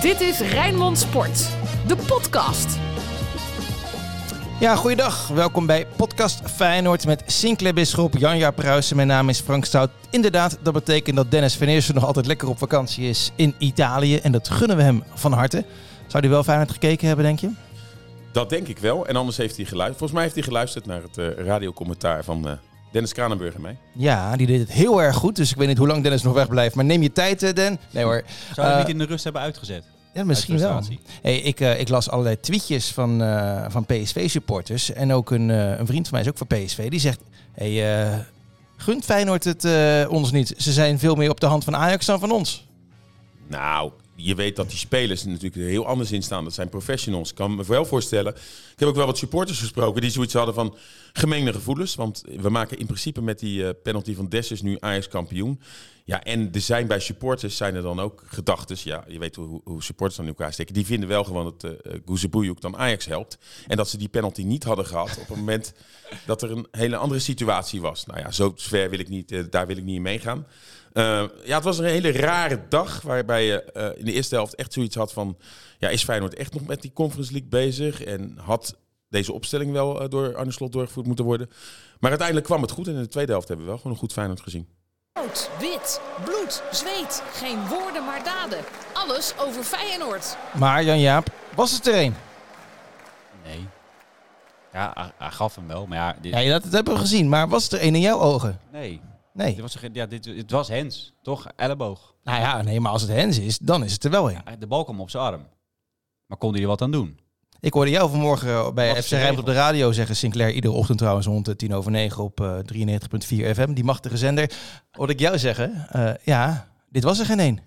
Dit is Rijnmond Sport, de podcast. Ja, goeiedag. Welkom bij podcast Feyenoord met Sinclair Bisschop, Janja Pruisen. Mijn naam is Frank Stout. Inderdaad, dat betekent dat Dennis van Eersel nog altijd lekker op vakantie is in Italië. En dat gunnen we hem van harte. Zou hij wel Feyenoord gekeken hebben, denk je? Dat denk ik wel. En anders heeft hij geluisterd. Volgens mij heeft hij geluisterd naar het uh, radiocommentaar van uh, Dennis Kranenburg en mij. Ja, die deed het heel erg goed. Dus ik weet niet hoe lang Dennis nog wegblijft. Maar neem je tijd, uh, Den. Nee hoor. Zou hij niet in de rust hebben uitgezet? Ja, misschien wel. Hey, ik, uh, ik las allerlei tweetjes van, uh, van PSV-supporters. En ook een, uh, een vriend van mij is ook voor PSV. Die zegt, hey, gunt Feyenoord het ons niet? Ze zijn veel meer op de hand van Ajax dan van ons. Nou, je weet dat die spelers er natuurlijk er heel anders in staan. Dat zijn professionals. Ik kan me wel voorstellen. Ik heb ook wel wat supporters gesproken die zoiets hadden van gemengde gevoelens. Want we maken in principe met die penalty van Dessers nu Ajax kampioen. Ja, en er zijn bij supporters zijn er dan ook gedachten. Ja, je weet hoe, hoe supporters dan in elkaar steken. Die vinden wel gewoon dat uh, dan Ajax helpt. En dat ze die penalty niet hadden gehad op het moment dat er een hele andere situatie was. Nou ja, zo ver wil ik niet, uh, daar wil ik niet in meegaan. Uh, ja, het was een hele rare dag waarbij je uh, in de eerste helft echt zoiets had van... Ja, is Feyenoord echt nog met die Conference League bezig? En had deze opstelling wel uh, door Arne Slot doorgevoerd moeten worden? Maar uiteindelijk kwam het goed en in de tweede helft hebben we wel gewoon een goed Feyenoord gezien. Rood, wit, bloed, zweet. Geen woorden maar daden. Alles over Feyenoord. Maar Jan-Jaap, was het er een? Nee. Ja, hij, hij gaf hem wel, maar ja... Dit... Ja, dat, dat hebben we gezien. Maar was het er een in jouw ogen? Nee. Nee. Dit was, ja, dit, het was Hens, toch? Elleboog. Nou ja, nee, maar als het Hens is, dan is het er wel een. Ja, de bal kwam op zijn arm. Maar kon hij er wat aan doen? Ik hoorde jou vanmorgen bij FC Rijnmond op de radio zeggen, Sinclair, iedere ochtend trouwens rond tien over negen op uh, 93.4 FM, die machtige zender. Hoorde ik jou zeggen, uh, ja, dit was er geen één.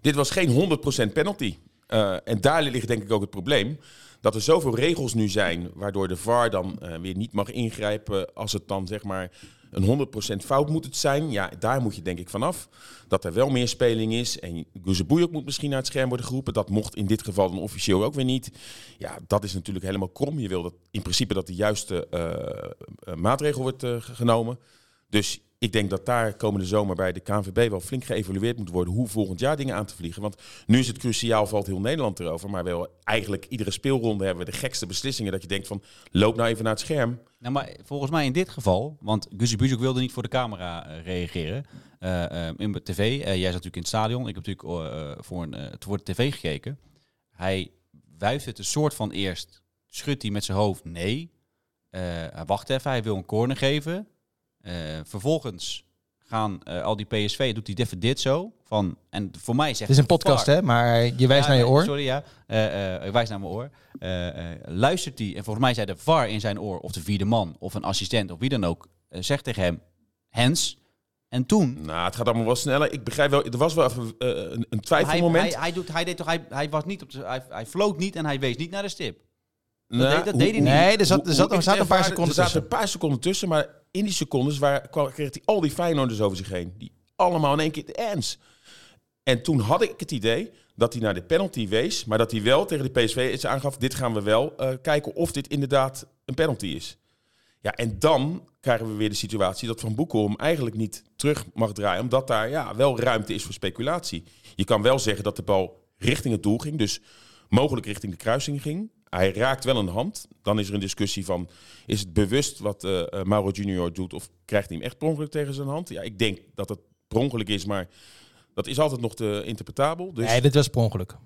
Dit was geen 100% penalty. Uh, en daar ligt denk ik ook het probleem. Dat er zoveel regels nu zijn, waardoor de VAR dan weer niet mag ingrijpen als het dan zeg maar een 100% fout moet het zijn. Ja, daar moet je denk ik vanaf. Dat er wel meer speling is. En Guzebouy moet misschien naar het scherm worden geroepen. Dat mocht in dit geval dan officieel ook weer niet. Ja, dat is natuurlijk helemaal krom. Je wil dat in principe dat de juiste uh, maatregel wordt uh, genomen. Dus ik denk dat daar komende zomer bij de KNVB wel flink geëvalueerd moet worden hoe volgend jaar dingen aan te vliegen. Want nu is het cruciaal, valt heel Nederland erover. Maar wel eigenlijk iedere speelronde hebben we de gekste beslissingen. Dat je denkt van, loop nou even naar het scherm. Nou, maar volgens mij in dit geval, want Guzi Bujuk wilde niet voor de camera uh, reageren. Uh, uh, in de tv, jij zat natuurlijk in het stadion. Ik heb natuurlijk voor, een, de tv gekeken. Hij wuift het een soort van eerst, schudt hij met zijn hoofd nee. wacht even, hij wil een corner geven. Uh, vervolgens gaan uh, al die PSV, doet hij even dit zo. Van, en voor mij zegt Het is een podcast, hè? Maar je wijst ja, naar je oor. Sorry, ja. Uh, ik wijs naar mijn oor. luistert hij, en volgens mij zei de VAR in zijn oor, of de vierde man, of een assistent, of wie dan ook, zegt tegen hem, Hens. En toen... Nou, het gaat allemaal wel sneller. Ik begrijp wel, er was wel even een, een twijfelmoment. Hij, hij, hij, doet, hij, deed toch, hij, hij, was niet op de, hij, hij floot niet en hij wees niet naar de stip. Dat, nou, deed, dat deed hij niet. Nee, er zat, er zat, er zat een paar seconden tussen. Er zaten een paar seconden tussen, maar in die secondes waar, kreeg hij al die Feyenoorders over zich heen. Die allemaal in één keer ernst. En toen had ik het idee dat hij naar de penalty wees, maar dat hij wel tegen de PSV iets aangaf, dit gaan we wel uh, kijken of dit inderdaad een penalty is. Ja, en dan krijgen we weer de situatie dat Van Boekel hem eigenlijk niet terug mag draaien, omdat daar ja, wel ruimte is voor speculatie. Je kan wel zeggen dat de bal richting het doel ging, dus mogelijk richting de kruising ging. Hij raakt wel een hand. Dan is er een discussie van, is het bewust wat uh, Mauro Junior doet of krijgt hij hem echt per ongeluk tegen zijn hand? Ja, ik denk dat het per ongeluk is, maar dat is altijd nog te interpretabel. Dus... Nee, dit was per ongeluk.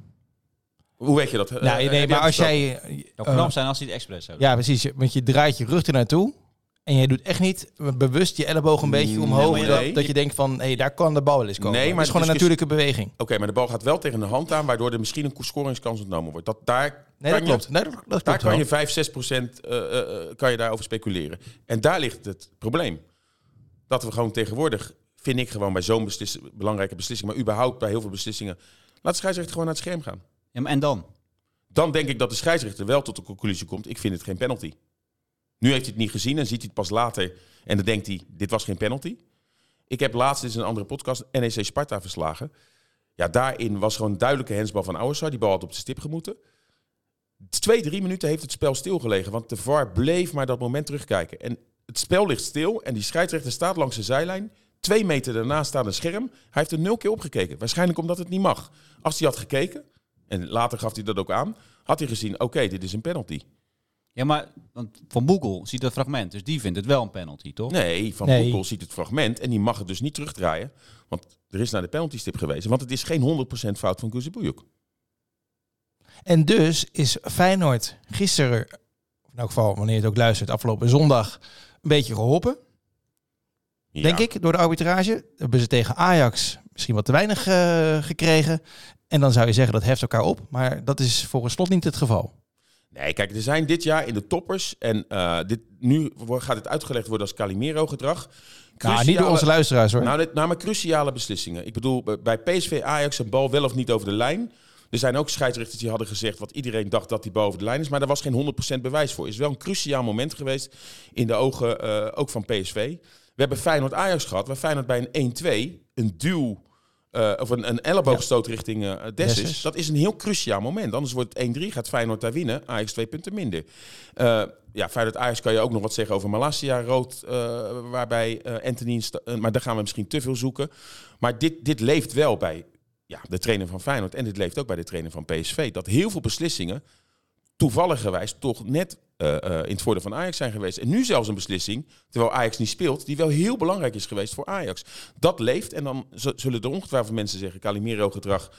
Hoe weet je dat? Nou, uh, nee, maar als jij... Het zou knap zijn als hij het expres zou Ja, precies. Want je draait je rug er naartoe. En jij doet echt niet bewust je elleboog een beetje omhoog. Nee, dat, dat je denkt van, hé, hey, daar kan de bal wel eens komen. Nee, maar het is gewoon een natuurlijke beweging. Oké, okay, maar de bal gaat wel tegen de hand aan, waardoor er misschien een scoringskans ontnomen wordt. Dat, daar nee, dat klopt. Nee, dat, dat klopt daar kan je 5, 6 procent uh, uh, kan je daarover speculeren. En daar ligt het probleem. Dat we gewoon tegenwoordig, vind ik gewoon bij zo'n beslis belangrijke beslissing, maar überhaupt bij heel veel beslissingen, laat de scheidsrechter gewoon naar het scherm gaan. Ja, maar en dan? Dan denk ik dat de scheidsrechter wel tot de conclusie komt, ik vind het geen penalty. Nu heeft hij het niet gezien en ziet hij het pas later. En dan denkt hij, dit was geen penalty. Ik heb laatst in een andere podcast NEC Sparta verslagen. Ja, daarin was gewoon een duidelijke hensbal van Ouassar. Die bal had op de stip gemoeten. Twee, drie minuten heeft het spel stilgelegen. Want de VAR bleef maar dat moment terugkijken. En het spel ligt stil en die scheidsrechter staat langs de zijlijn. Twee meter daarna staat een scherm. Hij heeft er nul keer opgekeken. Waarschijnlijk omdat het niet mag. Als hij had gekeken, En later gaf hij dat ook aan. Had hij gezien, oké, dit is een penalty. Ja, maar want Van Boekel ziet dat fragment, dus die vindt het wel een penalty, toch? Nee, Van Nee. Boekel ziet het fragment en die mag het dus niet terugdraaien. Want er is naar de penaltystip gewezen. Want het is geen 100% fout van Kuzebuyuk. En dus is Feyenoord gisteren, of in elk geval wanneer je het ook luistert, afgelopen zondag, een beetje geholpen. Ja. Denk ik, door de arbitrage. Hebben ze tegen Ajax misschien wat te weinig eh, gekregen. En dan zou je zeggen dat heft elkaar op. Maar dat is volgens slot niet het geval. Nee, kijk, er zijn dit jaar in de toppers. En eh, dit, nu gaat het uitgelegd worden als Calimero-gedrag. Nou, niet door onze luisteraars hoor. Nou, dit, nou, maar cruciale beslissingen. Ik bedoel, bij PSV Ajax een bal wel of niet over de lijn. Er zijn ook scheidsrechters die hadden gezegd wat iedereen dacht dat die bal over de lijn is. Maar daar was geen 100% bewijs voor. Is wel een cruciaal moment geweest in de ogen eh, ook van PSV. We hebben Feyenoord Ajax gehad, waar Feyenoord bij een 1-2 een duw eh, of een, een elleboogstoot richting eh Dessus. Dessus. Dat is een heel cruciaal moment. Anders wordt het 1-3, gaat Feyenoord daar winnen. Ajax twee punten minder. Eh, ja, Feyenoord Ajax kan je ook nog wat zeggen over Malasia rood, waarbij Anthony... maar daar gaan we misschien te veel zoeken. Maar dit, dit leeft wel bij ja, de trainer van Feyenoord en dit leeft ook bij de trainer van PSV. Dat heel veel beslissingen toevalligerwijs toch net eh, eh, in het voordeel van Ajax zijn geweest. En nu zelfs een beslissing, terwijl Ajax niet speelt, die wel heel belangrijk is geweest voor Ajax. Dat leeft en dan zullen er ongetwijfeld mensen zeggen, Calimero-gedrag.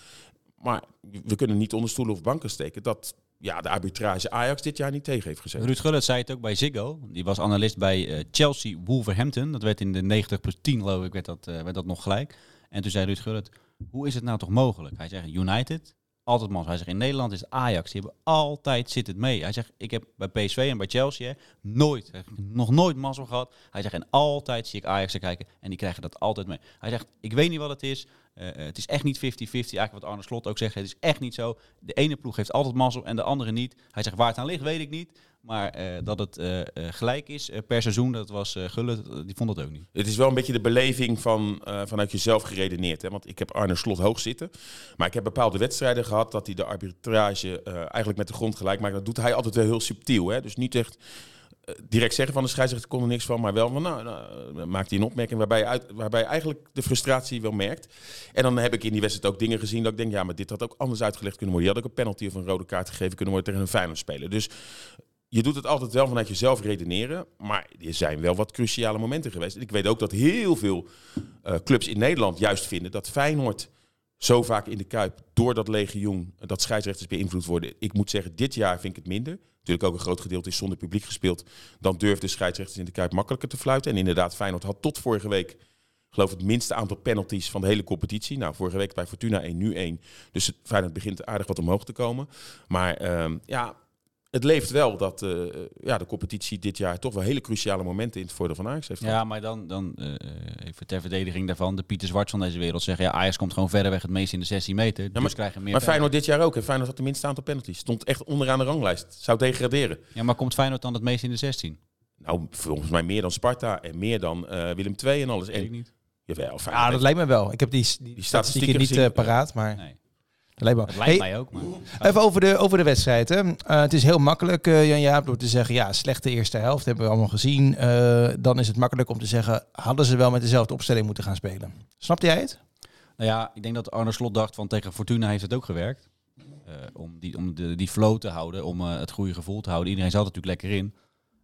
Maar we kunnen niet onder stoelen of banken steken dat ja, de arbitrage Ajax dit jaar niet tegen heeft gezet. Ruud Gullit zei het ook bij Ziggo. Die was analist bij eh, Chelsea Wolverhampton. Dat werd in de 90 plus 10 geloof ik, werd dat, werd dat nog gelijk. En toen zei Ruud Gullit, hoe is het nou toch mogelijk? Hij zegt, United, altijd man. Hij zegt, in Nederland is het Ajax. Die hebben altijd zit het mee. Hij zegt, ik heb bij PSV en bij Chelsea nooit, nog nooit mazzel gehad. Hij zegt, en altijd zie ik Ajax er kijken. En die krijgen dat altijd mee. Hij zegt, ik weet niet wat het is. Eh, eh, het is echt niet 50-50. Eigenlijk wat Arne Slot ook zegt. Het is echt niet zo. De ene ploeg heeft altijd mazzel en de andere niet. Hij zegt, waar het aan ligt, weet ik niet. Maar eh, dat het eh, eh, gelijk is per seizoen, dat was eh Gullit, die vond dat ook niet. Het is wel een beetje de beleving van, vanuit jezelf geredeneerd. Hè? Want ik heb Arne Slot hoog zitten. Maar ik heb bepaalde wedstrijden gehad dat hij de arbitrage eigenlijk met de grond gelijk maakt. Dat doet hij altijd wel heel subtiel. Hè? Dus niet echt direct zeggen van de scheidsrechter kon er niks van. Maar wel van, nou, nou maakt hij een opmerking waarbij, je waarbij eigenlijk de frustratie wel merkt. En dan heb ik in die wedstrijd ook dingen gezien dat ik denk, ja, maar dit had ook anders uitgelegd kunnen worden. Je had ook een penalty of een rode kaart gegeven kunnen worden tegen een Feyenoord speler. Dus je doet het altijd wel vanuit jezelf redeneren. Maar er zijn wel wat cruciale momenten geweest. En ik weet ook dat heel veel eh, clubs in Nederland juist vinden dat Feyenoord zo vaak in de Kuip door dat legioen, eh, dat scheidsrechters beïnvloed worden. Ik moet zeggen, dit jaar vind ik het minder. Natuurlijk ook een groot gedeelte is zonder publiek gespeeld. Dan durfden scheidsrechters in de Kuip makkelijker te fluiten. En inderdaad, Feyenoord had tot vorige week, geloof het minste aantal penalties van de hele competitie. Nou, vorige week bij Fortuna 1, nu 1. Dus Feyenoord begint aardig wat omhoog te komen. Maar ehm, ja, het leeft wel dat eh, ja, de competitie dit jaar toch wel hele cruciale momenten in het voordeel van Ajax heeft gehad. Ja, maar dan, dan eh, even ter verdediging daarvan, de Pieter Zwart van deze wereld zeggen, ja, Ajax komt gewoon verder weg het meest in de 16 meter. dus maar- krijgen meer Maar. Feyenoord dit jaar ook. En Feyenoord had de minste aantal penalties. Stond echt onderaan de ranglijst. Zou degraderen. Ja, maar komt Feyenoord dan het meest in de 16? Nou, volgens mij meer dan Sparta en meer dan eh, Willem II en alles. Weet ik niet. jawel, Ja, dat lijkt me wel. Ik heb die, die, Die statistieken statistieken niet gezien. eh, paraat, maar Nee, lijkt dat lijkt Hey, mij ook. Maar... Even over de, over de wedstrijd. Hè. Eh, het is heel makkelijk, eh Jan Jaap, door te zeggen... ja, slechte eerste helft hebben we allemaal gezien. Eh, dan is het makkelijk om te zeggen... hadden ze wel met dezelfde opstelling moeten gaan spelen. Snapte jij het? Nou ja, ik denk dat Arne Slot dacht van tegen Fortuna heeft het ook gewerkt. Eh, om die, om de, die flow te houden, om eh, het goede gevoel te houden. Iedereen zat er natuurlijk lekker in.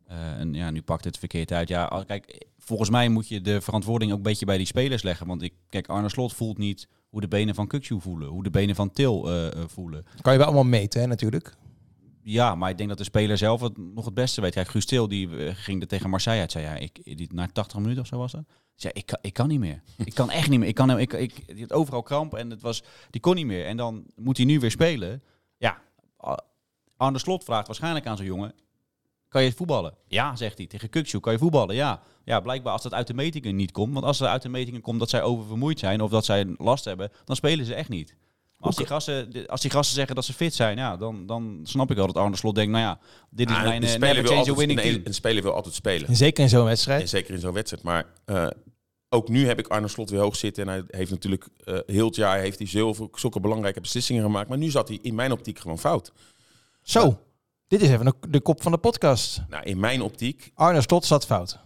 Eh, en ja, nu pakt het verkeerd uit. Ja, kijk, volgens mij moet je de verantwoording ook een beetje bij die spelers leggen. Want ik, kijk, Arne Slot voelt niet hoe de benen van Kukju voelen. Hoe de benen van Til eh, eh, voelen. Kan je wel allemaal meten, hè, natuurlijk. Ja, maar ik denk dat de speler zelf het nog het beste weet. Kijk, Guus Til, die eh, ging er tegen Marseille uit. Zei ja, ik, die, na 80 minuten of zo was dat. Zei, ik, kan, ik kan niet meer. Ik kan echt niet meer. Ik kan, ik, ik, die had overal kramp en het was, die kon niet meer. En dan moet hij nu weer spelen. Ja, A- Arne Slot vraagt waarschijnlijk aan zo'n jongen. Kan je voetballen? Ja, zegt hij. Tegen Kukshoe kan je voetballen? Ja. Ja, blijkbaar als dat uit de metingen niet komt. Want als er uit de metingen komt dat zij oververmoeid zijn of dat zij last hebben, dan spelen ze echt niet. Als die, gasten, als die gasten zeggen dat ze fit zijn, ja, dan, dan snap ik wel dat Arne Slot denkt, nou ja, dit is Ah, mijn een, eh, speler never change altijd, winning team. een speler wil altijd spelen. En zeker in zo'n En wedstrijd. zeker in zo'n wedstrijd. Maar eh, ook nu heb ik Arne Slot weer hoog zitten. En hij heeft natuurlijk eh, heel het jaar heeft hij zoveel, zulke belangrijke beslissingen gemaakt. Maar nu zat hij in mijn optiek gewoon fout. Zo, dit is even de, de kop van de podcast. Nou, in mijn optiek, Arne Slot zat fout.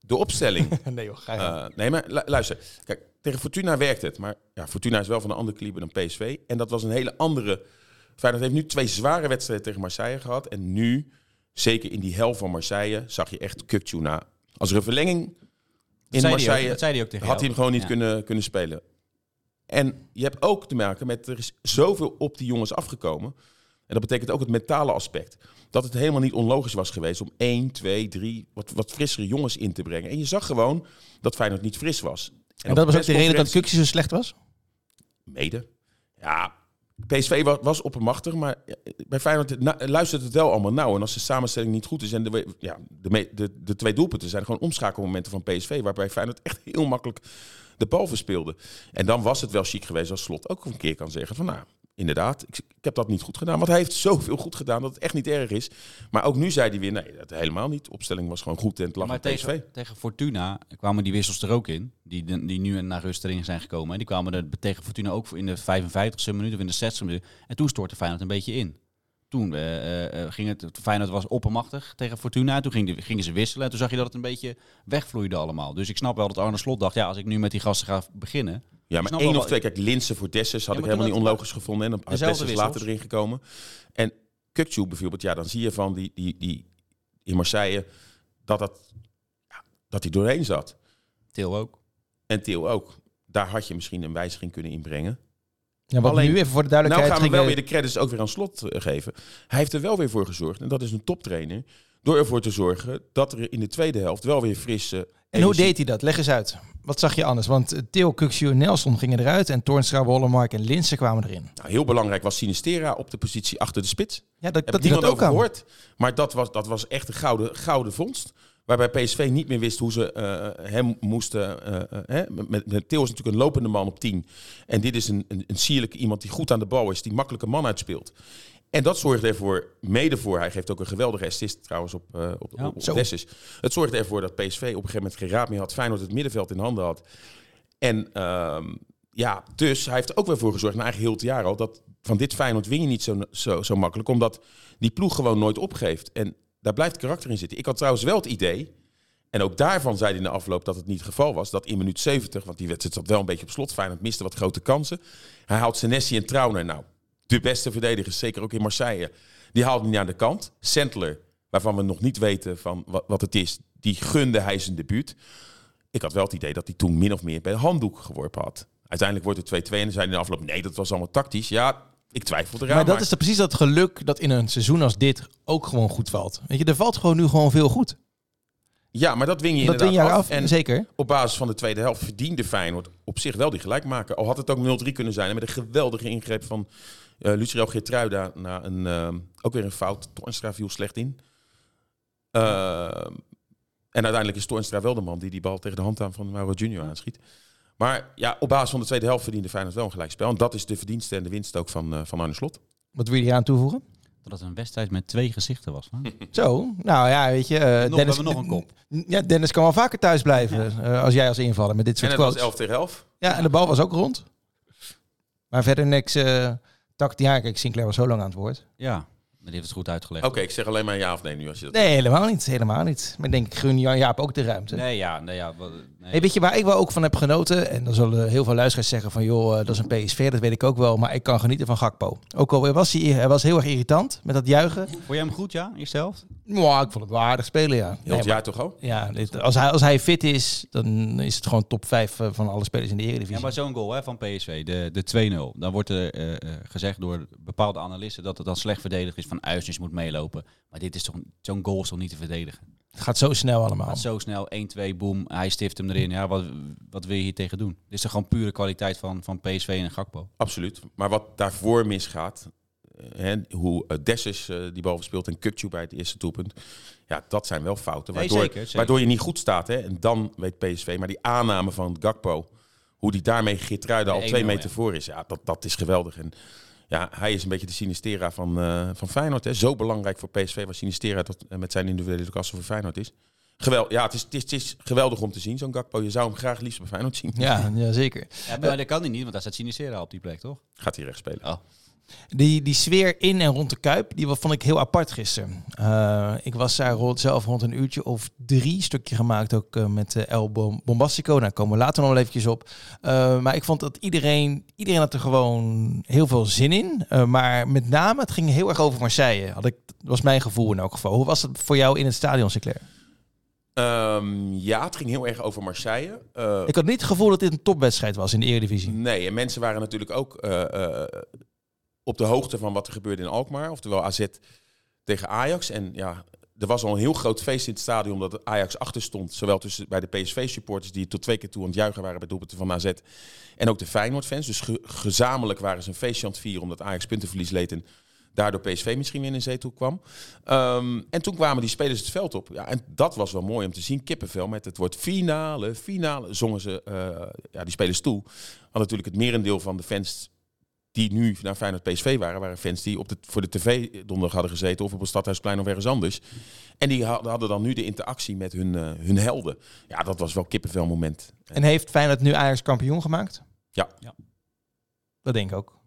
de opstelling nee joh, ga. Eh, nee, maar lu- luister. Kijk, tegen Fortuna werkt het. Maar ja, Fortuna is wel van een andere kaliber dan PSV. En dat was een hele andere... Feyenoord heeft nu twee zware wedstrijden tegen Marseille gehad. En nu, zeker in die hel van Marseille, zag je echt Kukçu Als er een verlenging in Marseille... ook, dat zei hij ook tegen had hij hem gewoon niet Ja. kunnen, kunnen spelen. En je hebt ook te maken met, er is zoveel op die jongens afgekomen. En dat betekent ook het mentale aspect. Dat het helemaal niet onlogisch was geweest om 1, 2, 3 wat, wat frissere jongens in te brengen. En je zag gewoon dat Feyenoord niet fris was. En dat was ook de reden dat Kuksje zo slecht was? Mede. Ja, PSV was, was oppermachtig, maar ja, bij Feyenoord na- luistert het wel allemaal nauw. En als de samenstelling niet goed is en de, ja, de, me- de, de twee doelpunten zijn gewoon omschakelmomenten van PSV, waarbij Feyenoord echt heel makkelijk de bal verspeelde. En dan was het wel chic geweest als Slot ook een keer kan zeggen van nou, inderdaad, ik, ik heb dat niet goed gedaan. Want hij heeft zoveel goed gedaan dat het echt niet erg is. Maar ook nu zei hij weer, nee, dat helemaal niet. De opstelling was gewoon goed en het lag Maar PSV. tegen, tegen Fortuna kwamen die wissels er ook in. Die, die nu naar rust erin zijn gekomen. En die kwamen er tegen Fortuna ook in de 55ste minuut of in de 60ste minuut. En toen stortte Feyenoord een beetje in. Toen eh, eh, ging het, Feyenoord was oppermachtig tegen Fortuna. En toen ging die- gingen ze wisselen. En toen zag je dat het een beetje wegvloeide allemaal. Dus ik snap wel dat Arne Slot dacht, ja, als ik nu met die gasten ga beginnen. Ja, maar één of twee. Kijk, Linsen voor Dessus had Ja, ik helemaal niet onlogisch gevonden. En dan had Dessus later erin gekomen. En Kukcu bijvoorbeeld, ja, dan zie je van die, die, die in Marseille dat, dat, ja, dat hij doorheen zat. Til ook. En Theo ook. Daar had je misschien een wijziging kunnen inbrengen. Ja, wat Alleen- nu even voor de Nou duidelijkheid gaan we wel weer de credits ook weer aan slot eh, geven. Hij heeft er wel weer voor gezorgd. En dat is een toptrainer. Door ervoor te zorgen dat er in de tweede helft wel weer frisse... En hoe deed hij dat? Leg eens uit. Wat zag je anders? Want eh, Theo, Kuksje en Nelson gingen eruit en Toornstra, Wollemark en Linsen kwamen erin. Nou, heel belangrijk was Sinistera op de positie achter de spits. Ja, dat, Heb dat niemand ook over kan. gehoord. Maar dat was, dat was echt een gouden, gouden vondst. Waarbij PSV niet meer wist hoe ze eh, hem moesten... eh, eh, hè? Met, met Theo is natuurlijk een lopende man op 10. En dit is een, een, een sierlijke iemand die goed aan de bal is. Die makkelijke man uitspeelt. En dat zorgde ervoor, mede voor... Hij geeft ook een geweldige assist trouwens op, eh op, Ja, op, op zo. Dessus. Het zorgde ervoor dat PSV op een gegeven moment geen raad meer had. Feyenoord het middenveld in handen had. En ehm, ja, dus hij heeft er ook weer voor gezorgd, na eigenlijk heel het jaar al, dat van dit Feyenoord win je niet zo, zo, zo makkelijk, omdat die ploeg gewoon nooit opgeeft. En daar blijft karakter in zitten. Ik had trouwens wel het idee, en ook daarvan zei hij in de afloop dat het niet het geval was, dat in minuut 70, want die wedstrijd zat wel een beetje op slot, Feyenoord miste wat grote kansen. Hij haalt Senesi en Trauner, nou, de beste verdedigers, zeker ook in Marseille, die haalde hij aan de kant. Sentler, waarvan we nog niet weten van wat, wat het is, die gunde hij zijn debuut. Ik had wel het idee dat hij toen min of meer bij de handdoek geworpen had. Uiteindelijk wordt het 2-2 en dan zei hij in de afloop... nee, dat was allemaal tactisch. Ja, ik twijfel eraan. Maar dat is precies dat geluk dat in een seizoen als dit ook gewoon goed valt. Weet je, er valt gewoon nu gewoon veel goed. Ja, maar dat win je Dat inderdaad af. af, En zeker. op basis van de tweede helft verdiende Feyenoord op zich wel die gelijkmaker. Al had het ook 0-3 kunnen zijn. En met een geweldige ingreep van eh Lucio Geertruida... na een, eh, ook weer een fout. Toornstra viel slecht in. Eh, en uiteindelijk is Toornstra wel de man die die bal tegen de hand aan van Mauro Junior aanschiet. Maar ja, op basis van de tweede helft verdiende Feyenoord wel een gelijkspel. En dat is de verdienste en de winst ook van, eh, van Arne Slot. Wat wil je hier aan toevoegen? Dat het een wedstrijd met twee gezichten was. Hè? Zo, nou ja, weet je. eh, Nog, we Dennis, hebben nog een kop. Ja, Dennis kan wel vaker thuis blijven eh, als jij als invaller met dit En soort het was quotes. 11 tegen 11. Ja, en de bal was ook rond. Maar verder niks uh, tactisch. Ja, kijk, Sinclair was zo lang aan het woord. Ja, die heeft het goed uitgelegd. Oké, ik zeg alleen maar ja of nee nu als je dat... Nee, helemaal niet. Helemaal niet. Maar ik denk, ik gun Jan Jaap ook de ruimte. Nee, ja, nee, ja. wat- Nee. Hey, weet je waar ik wel ook van heb genoten? En dan zullen heel veel luisteraars zeggen van... joh, eh, dat is een PSV, dat weet ik ook wel. Maar ik kan genieten van Gakpo. Ook al was hij, hij was heel erg irritant met dat juichen. Vond jij hem goed, ja? Helft? Mwah, ik vond het wel aardig spelen, ja. Heel Nee, het maar- jaar toch al? ja dit- als, hij, als hij fit is, dan is het gewoon top 5 van alle spelers in de Eredivisie. Ja, maar zo'n goal hè, van PSV, de, de 2-0. Dan wordt er eh, eh, gezegd door bepaalde analisten dat het dan slecht verdedigd is van Uisnes moet meelopen. Maar dit is toch zo'n goal is toch niet te verdedigen? Het gaat zo snel allemaal. Gaat zo snel, 1-2, boom, hij stift hem erin. Ja, wat, wat wil je hier tegen doen? Dit is toch gewoon pure kwaliteit van, van PSV en Gakpo? Absoluut. Maar wat daarvoor misgaat, eh, hè, hoe uh, Dessus eh, die bal verspeelt en Kukcu bij het eerste doelpunt. Ja, dat zijn wel fouten. Nee, Waardoor, zeker, zeker. waardoor je niet goed staat. Hè? En dan weet PSV, maar die aanname van Gakpo, hoe die daarmee Geertruiden al twee 1-0, meter ja. voor is. Ja, dat, dat is geweldig. En ja, hij is een beetje de Sinistera van, eh, van Feyenoord. Hè? Zo belangrijk voor PSV was Sinistera dat eh, met zijn individuele klasse voor Feyenoord is. Geweld, ja, het is, het, is, het is geweldig om te zien, zo'n Gakpo. Je zou hem graag liefst bij Feyenoord zien. Ja, ja, zeker. Ja, maar dat kan hij niet, want daar staat Sinistera op die plek, toch? Gaat hij recht spelen. Oh. Die, die sfeer in en rond de Kuip, die vond ik heel apart gisteren. Uh, ik was daar rond, zelf rond een uurtje of drie, stukje gemaakt ook uh, met uh, El Bombastico. Daar komen we later nog wel eventjes op. maar ik vond dat iedereen, iedereen had er gewoon heel veel zin in. maar met name, het ging heel erg over Marseille. Had ik, dat was mijn gevoel in elk geval. Hoe was het voor jou in het stadion, Sinclair? Um, ja, het ging heel erg over Marseille. Uh, ik had niet het gevoel dat dit een topwedstrijd was in de Eredivisie. Nee, en mensen waren natuurlijk ook uh, uh, op de hoogte van wat er gebeurde in Alkmaar. Oftewel AZ tegen Ajax. En ja, er was al een heel groot feest in het stadion omdat Ajax achter stond. Zowel tussen bij de PSV-supporters die tot twee keer toe aan het juichen waren bij doelpunten van AZ. En ook de Feyenoord-fans. Dus gezamenlijk waren ze een feestje aan het vieren omdat Ajax puntenverlies leed. En daardoor PSV misschien weer in zee toe kwam. Um, en toen kwamen die spelers het veld op. Ja, en dat was wel mooi om te zien. Kippenvel met het woord finale, finale. Zongen ze uh, ja, die spelers toe. Want natuurlijk het merendeel van de fans die nu naar Feyenoord PSV waren, waren fans die op de, voor de tv donderdag hadden gezeten of op het Stadhuisplein of ergens anders. En die hadden dan nu de interactie met hun, uh, hun helden. Ja, dat was wel kippenvel moment. En heeft Feyenoord nu Ajax kampioen gemaakt? Ja. ja. Dat denk ik ook.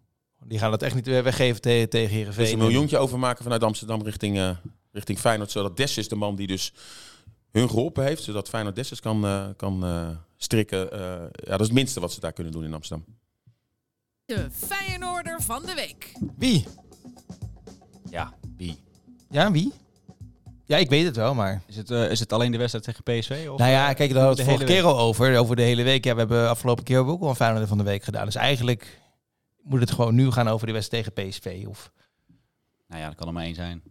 Die gaan dat echt niet weggeven te tegen Heerenveen. Dus een miljoentje overmaken vanuit Amsterdam richting, uh, richting Feyenoord. Zodat Des is de man die dus hun geholpen heeft. Zodat Feyenoord Dessus kan, uh, kan uh, strikken. ja, dat is het minste wat ze daar kunnen doen in Amsterdam. De Feyenoorder van de week. Wie? Ja, wie? Ja, wie? Ja, ik weet het wel, maar... Is het, uh, is het alleen de wedstrijd tegen PSV? Of nou ja, kijk, daar hadden we het vorige keer al over. Over de hele week. Ja, we hebben afgelopen keer ook al een Feyenoorder van de week gedaan. Dus eigenlijk moet het gewoon nu gaan over de wedstrijd tegen PSV? Of... Nou ja, dat kan er maar één zijn.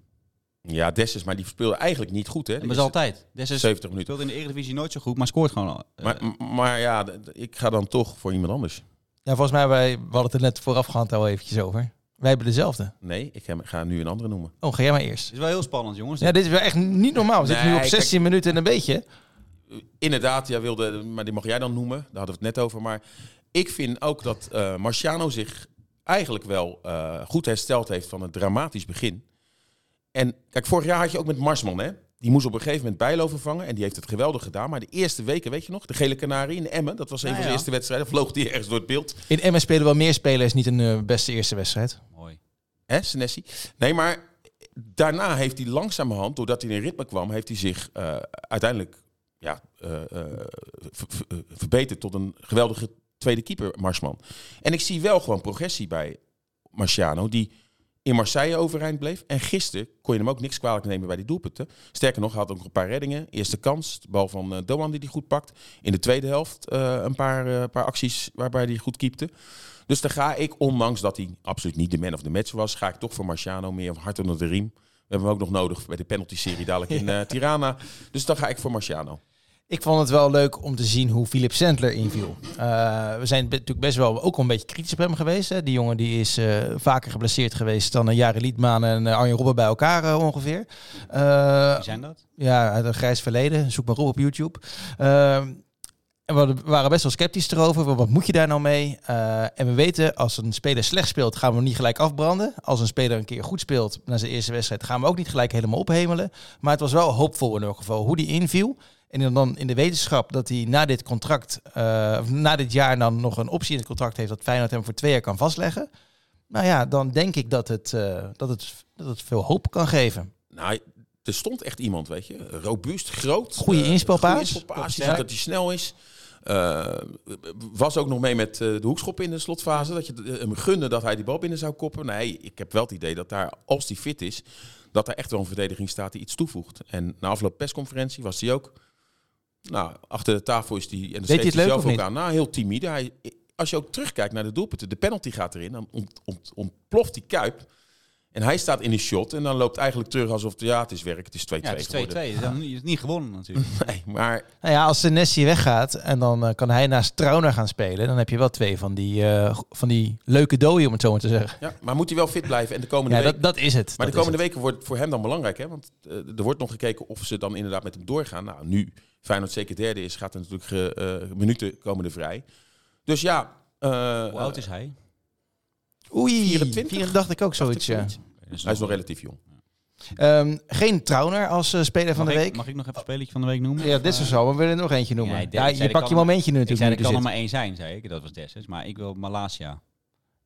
Ja, Dessus, maar die speelde eigenlijk niet goed. Hè? Dat is altijd. Dessus 70 minuten. speelt in de Eredivisie nooit zo goed, maar scoort gewoon. Uh, maar, maar ja, ik ga dan toch voor iemand anders. Ja, volgens mij, wij, we hadden het er net voorafgaand al eventjes over. Wij hebben dezelfde. Nee, ik ga nu een andere noemen. Oh, ga jij maar eerst. Het is wel heel spannend, jongens. Ja, dit is wel echt niet normaal. We zitten nu op 16 minuten en een beetje. Inderdaad, jij wilde, maar die mag jij dan noemen. Daar hadden we het net over. Maar ik vind ook dat uh, Marciano zich eigenlijk wel uh, goed hersteld heeft van het dramatisch begin. En kijk, vorig jaar had je ook met Marsman, hè? Die moest op een gegeven moment Bijlo vervangen en die heeft het geweldig gedaan. Maar de eerste weken, weet je nog, de gele kanarie in Emmen, dat was een van de eerste wedstrijden, vloog die ergens door het beeld. In Emmen spelen wel meer spelers, niet een uh, beste eerste wedstrijd. Mooi. Hè, Senesi? Nee, maar daarna heeft hij langzamerhand, doordat hij in ritme kwam, heeft hij zich uh, uiteindelijk ja, uh, verbeterd tot een geweldige tweede keeper, Marsman. En ik zie wel gewoon progressie bij Marciano, die in Marseille overeind bleef. En gisteren kon je hem ook niks kwalijk nemen bij die doelpunten. Sterker nog, hij had ook een paar reddingen. Eerste kans, de bal van uh, Doan die hij goed pakt. In de tweede helft uh, een paar, uh, paar acties waarbij hij goed keepte. Dus dan ga ik, ondanks dat hij absoluut niet de man of the match was, ga ik toch voor Marciano meer hard onder de riem. We hebben hem ook nog nodig bij de penalty-serie dadelijk in Tirana. Dus dan ga ik voor Marciano. Ik vond het wel leuk om te zien hoe Philip Sandler inviel. Uh, we zijn natuurlijk best wel ook een beetje kritisch op hem geweest. Hè. Die jongen die is uh, vaker geblesseerd geweest dan een Jaren Liedman en uh, Arjen Robben bij elkaar ongeveer. Wie zijn dat? Ja, uit een grijs verleden. Zoek maar op op YouTube. en we waren best wel sceptisch erover. Wat moet je daar nou mee? en we weten, als een speler slecht speelt, gaan we hem niet gelijk afbranden. Als een speler een keer goed speelt na zijn eerste wedstrijd, gaan we ook niet gelijk helemaal ophemelen. Maar het was wel hoopvol in elk geval hoe die inviel. En dan in de wetenschap dat hij na dit contract, uh, na dit jaar dan nog een optie in het contract heeft dat Feyenoord hem voor twee jaar kan vastleggen. Nou ja, dan denk ik dat het, uh, dat het, dat het veel hoop kan geven. Nou, er stond echt iemand, weet je. Robuust, groot. Goede uh, inspelpaas. Ja. dat hij snel is. Uh, was ook nog mee met de hoekschop in de slotfase. Dat je hem gunde dat hij die bal binnen zou koppen. Nee, ik heb wel het idee dat daar, als hij fit is, dat er echt wel een verdediging staat die iets toevoegt. En na afloop persconferentie was hij ook nou, achter de tafel is die en dan Deed hij zelf ook aan. Nou, heel timide. Hij, als je ook terugkijkt naar de doelpunten, de penalty gaat erin, dan ont, ont, ontploft die kuip. En hij staat in een shot en dan loopt eigenlijk terug alsof ja, het is werk, het is 2-2 ja, het is 2-2. Het is niet gewonnen natuurlijk. nee, maar... Nou ja, als de Nessie weggaat en dan uh, kan hij naast Trauner gaan spelen, dan heb je wel twee van die, uh, van die leuke dooien, om het zo maar te zeggen. Ja, maar moet hij wel fit blijven en de komende ja, weken... dat, dat is het. Maar de komende weken wordt voor hem dan belangrijk, hè? Want uh, er wordt nog gekeken of ze dan inderdaad met hem doorgaan. Nou, nu Feyenoord zeker derde is, gaat er natuurlijk uh, minuten komen er vrij. Dus ja... Uh, Hoe oud is hij? Oei, 24 dacht ik ook zoiets, ja. Hij is nog relatief jong. Um, geen Trauner als uh, speler van mag de ik, week. Mag ik nog even spelletje van de week noemen? Ja, dit is zo. Maar we willen er nog eentje noemen. Ja, ja je pakt je momentje nu natuurlijk. Ik zei, er kan er maar één zijn, zei ik. Dat was Dessus. Maar ik wil Malasia.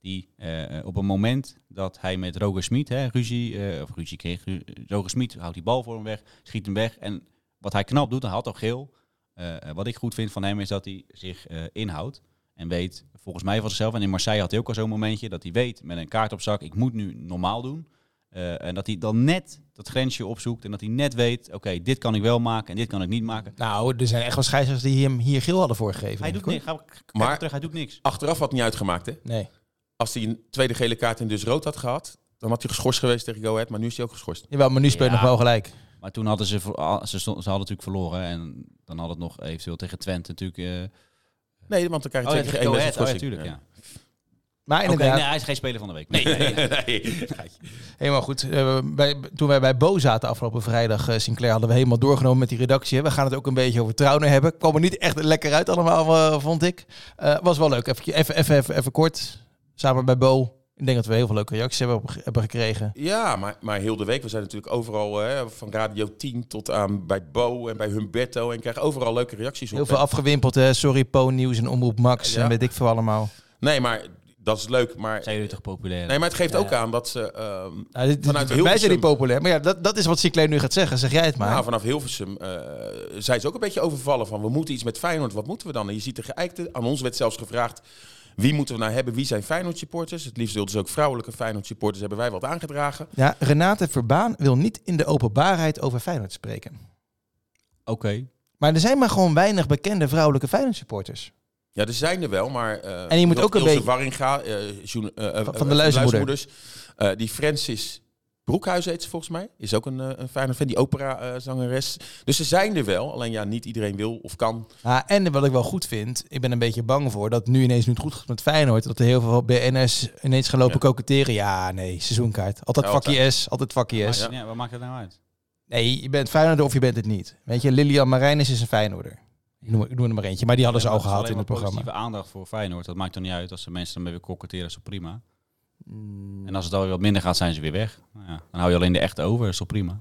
Die eh, op een moment dat hij met Roger Smit hè, ruzie, eh, of ruzie kreeg, Roger Smit houdt die bal voor hem weg, schiet hem weg. En wat hij knap doet, hij had al geel. Eh, eh, wat ik goed vind van hem is dat hij zich eh, inhoudt. En weet, volgens mij van zichzelf. En in Marseille had hij ook al zo'n momentje dat hij weet met een kaart op zak, ik moet nu normaal doen. Eh, en dat hij dan net dat grensje opzoekt en dat hij net weet, oké, dit kan ik wel maken en dit kan ik niet maken. Nou, er zijn echt wel scheidsrechters die hem hier geel hadden voorgegeven. Hij doet ik, niks. Ga, Maar- maar terug, hij doet niks. Achteraf had het niet uitgemaakt, hè? Nee. Als hij een tweede gele kaart en dus rood had gehad, dan had hij geschorst geweest tegen Go Ahead, maar nu is hij ook geschorst. Jawel, maar nu speelt Ja. nog wel gelijk. Maar toen hadden ze, ah, ze, stond, ze hadden natuurlijk verloren en dan had het nog eventueel tegen Twente natuurlijk. eh Nee, want dan krijg je oh tegen één wedstrijd Oh, ja, schorsing. tuurlijk, ja. Maar Oké, inderdaad, nee, hij is geen speler van de week. Nee, nee, nee. Nee. helemaal goed. Eh, bij, toen wij bij Bo zaten afgelopen vrijdag, eh, Sinclair, hadden we helemaal doorgenomen met die redactie. hè. We gaan het ook een beetje over Trouwner hebben. Kwam er niet echt lekker uit allemaal, vond ik. Eh, was wel leuk. Even, even, even, even, even kort, samen bij Bo. Ik denk dat we heel veel leuke reacties hebben, hebben gekregen. Ja, maar, maar heel de week. We zijn natuurlijk overal, hè, van Radio 10 tot aan bij Bo en bij Humberto. En krijgen overal leuke reacties op. Heel veel afgewimpeld, hè. Sorry, Po Nieuws en Omroep Max Ja. en weet ik veel allemaal. Nee, maar dat is leuk. Maar, Zijn jullie toch populair? nee, maar het geeft Ja, ook ja. aan dat ze dit, Vanuit wij zijn niet populair. Maar ja, dat, dat is wat Sinclair nu gaat zeggen. Zeg jij het maar. nou, vanaf Hilversum eh zijn ze ook een beetje overvallen van we moeten iets met Feyenoord. Wat moeten we dan? En je ziet de geëikte. Aan ons werd zelfs gevraagd wie moeten we nou hebben? Wie zijn Feyenoord supporters? Het liefst wilden ze ook vrouwelijke Feyenoord supporters. Hebben wij wat aangedragen. Ja, Renate Verbaan wil niet in de openbaarheid over Feyenoord spreken. Oké. Maar er zijn maar gewoon weinig bekende vrouwelijke Feyenoord supporters. Ja, er zijn er wel, maar... eh, En je moet ook een beetje- eh, eh, Van- van de Luizenmoeder. Luizenmoeders. Eh, die Francis Broekhuis heet ze volgens mij. Is ook een, eh, een fijne fan, die opera-zangeres. dus ze zijn er wel, alleen ja, niet iedereen wil of kan. Ah, en wat ik wel goed vind, ik ben een beetje bang voor dat nu ineens nu het goed gaat met Feyenoord, dat er heel veel BNS ineens gaan lopen Ja. koketteren. Ja, nee, seizoenkaart. Altijd Ja, vakje S, altijd vakje S. Ja. Ja, wat maakt het nou uit? Nee, je bent Feyenoorder of je bent het niet. Weet je, Lilian Marijnis is een Feyenoorder. Ik noem, ik noem er maar eentje, maar die hadden ze Ja, al gehad in het programma. positieve aandacht voor Feyenoord. Dat maakt er niet uit als de mensen ermee weer koketteren, is toch prima. Als het alweer wat minder gaat, zijn ze weer weg. Nou ja, dan hou je alleen de echte over, is toch prima.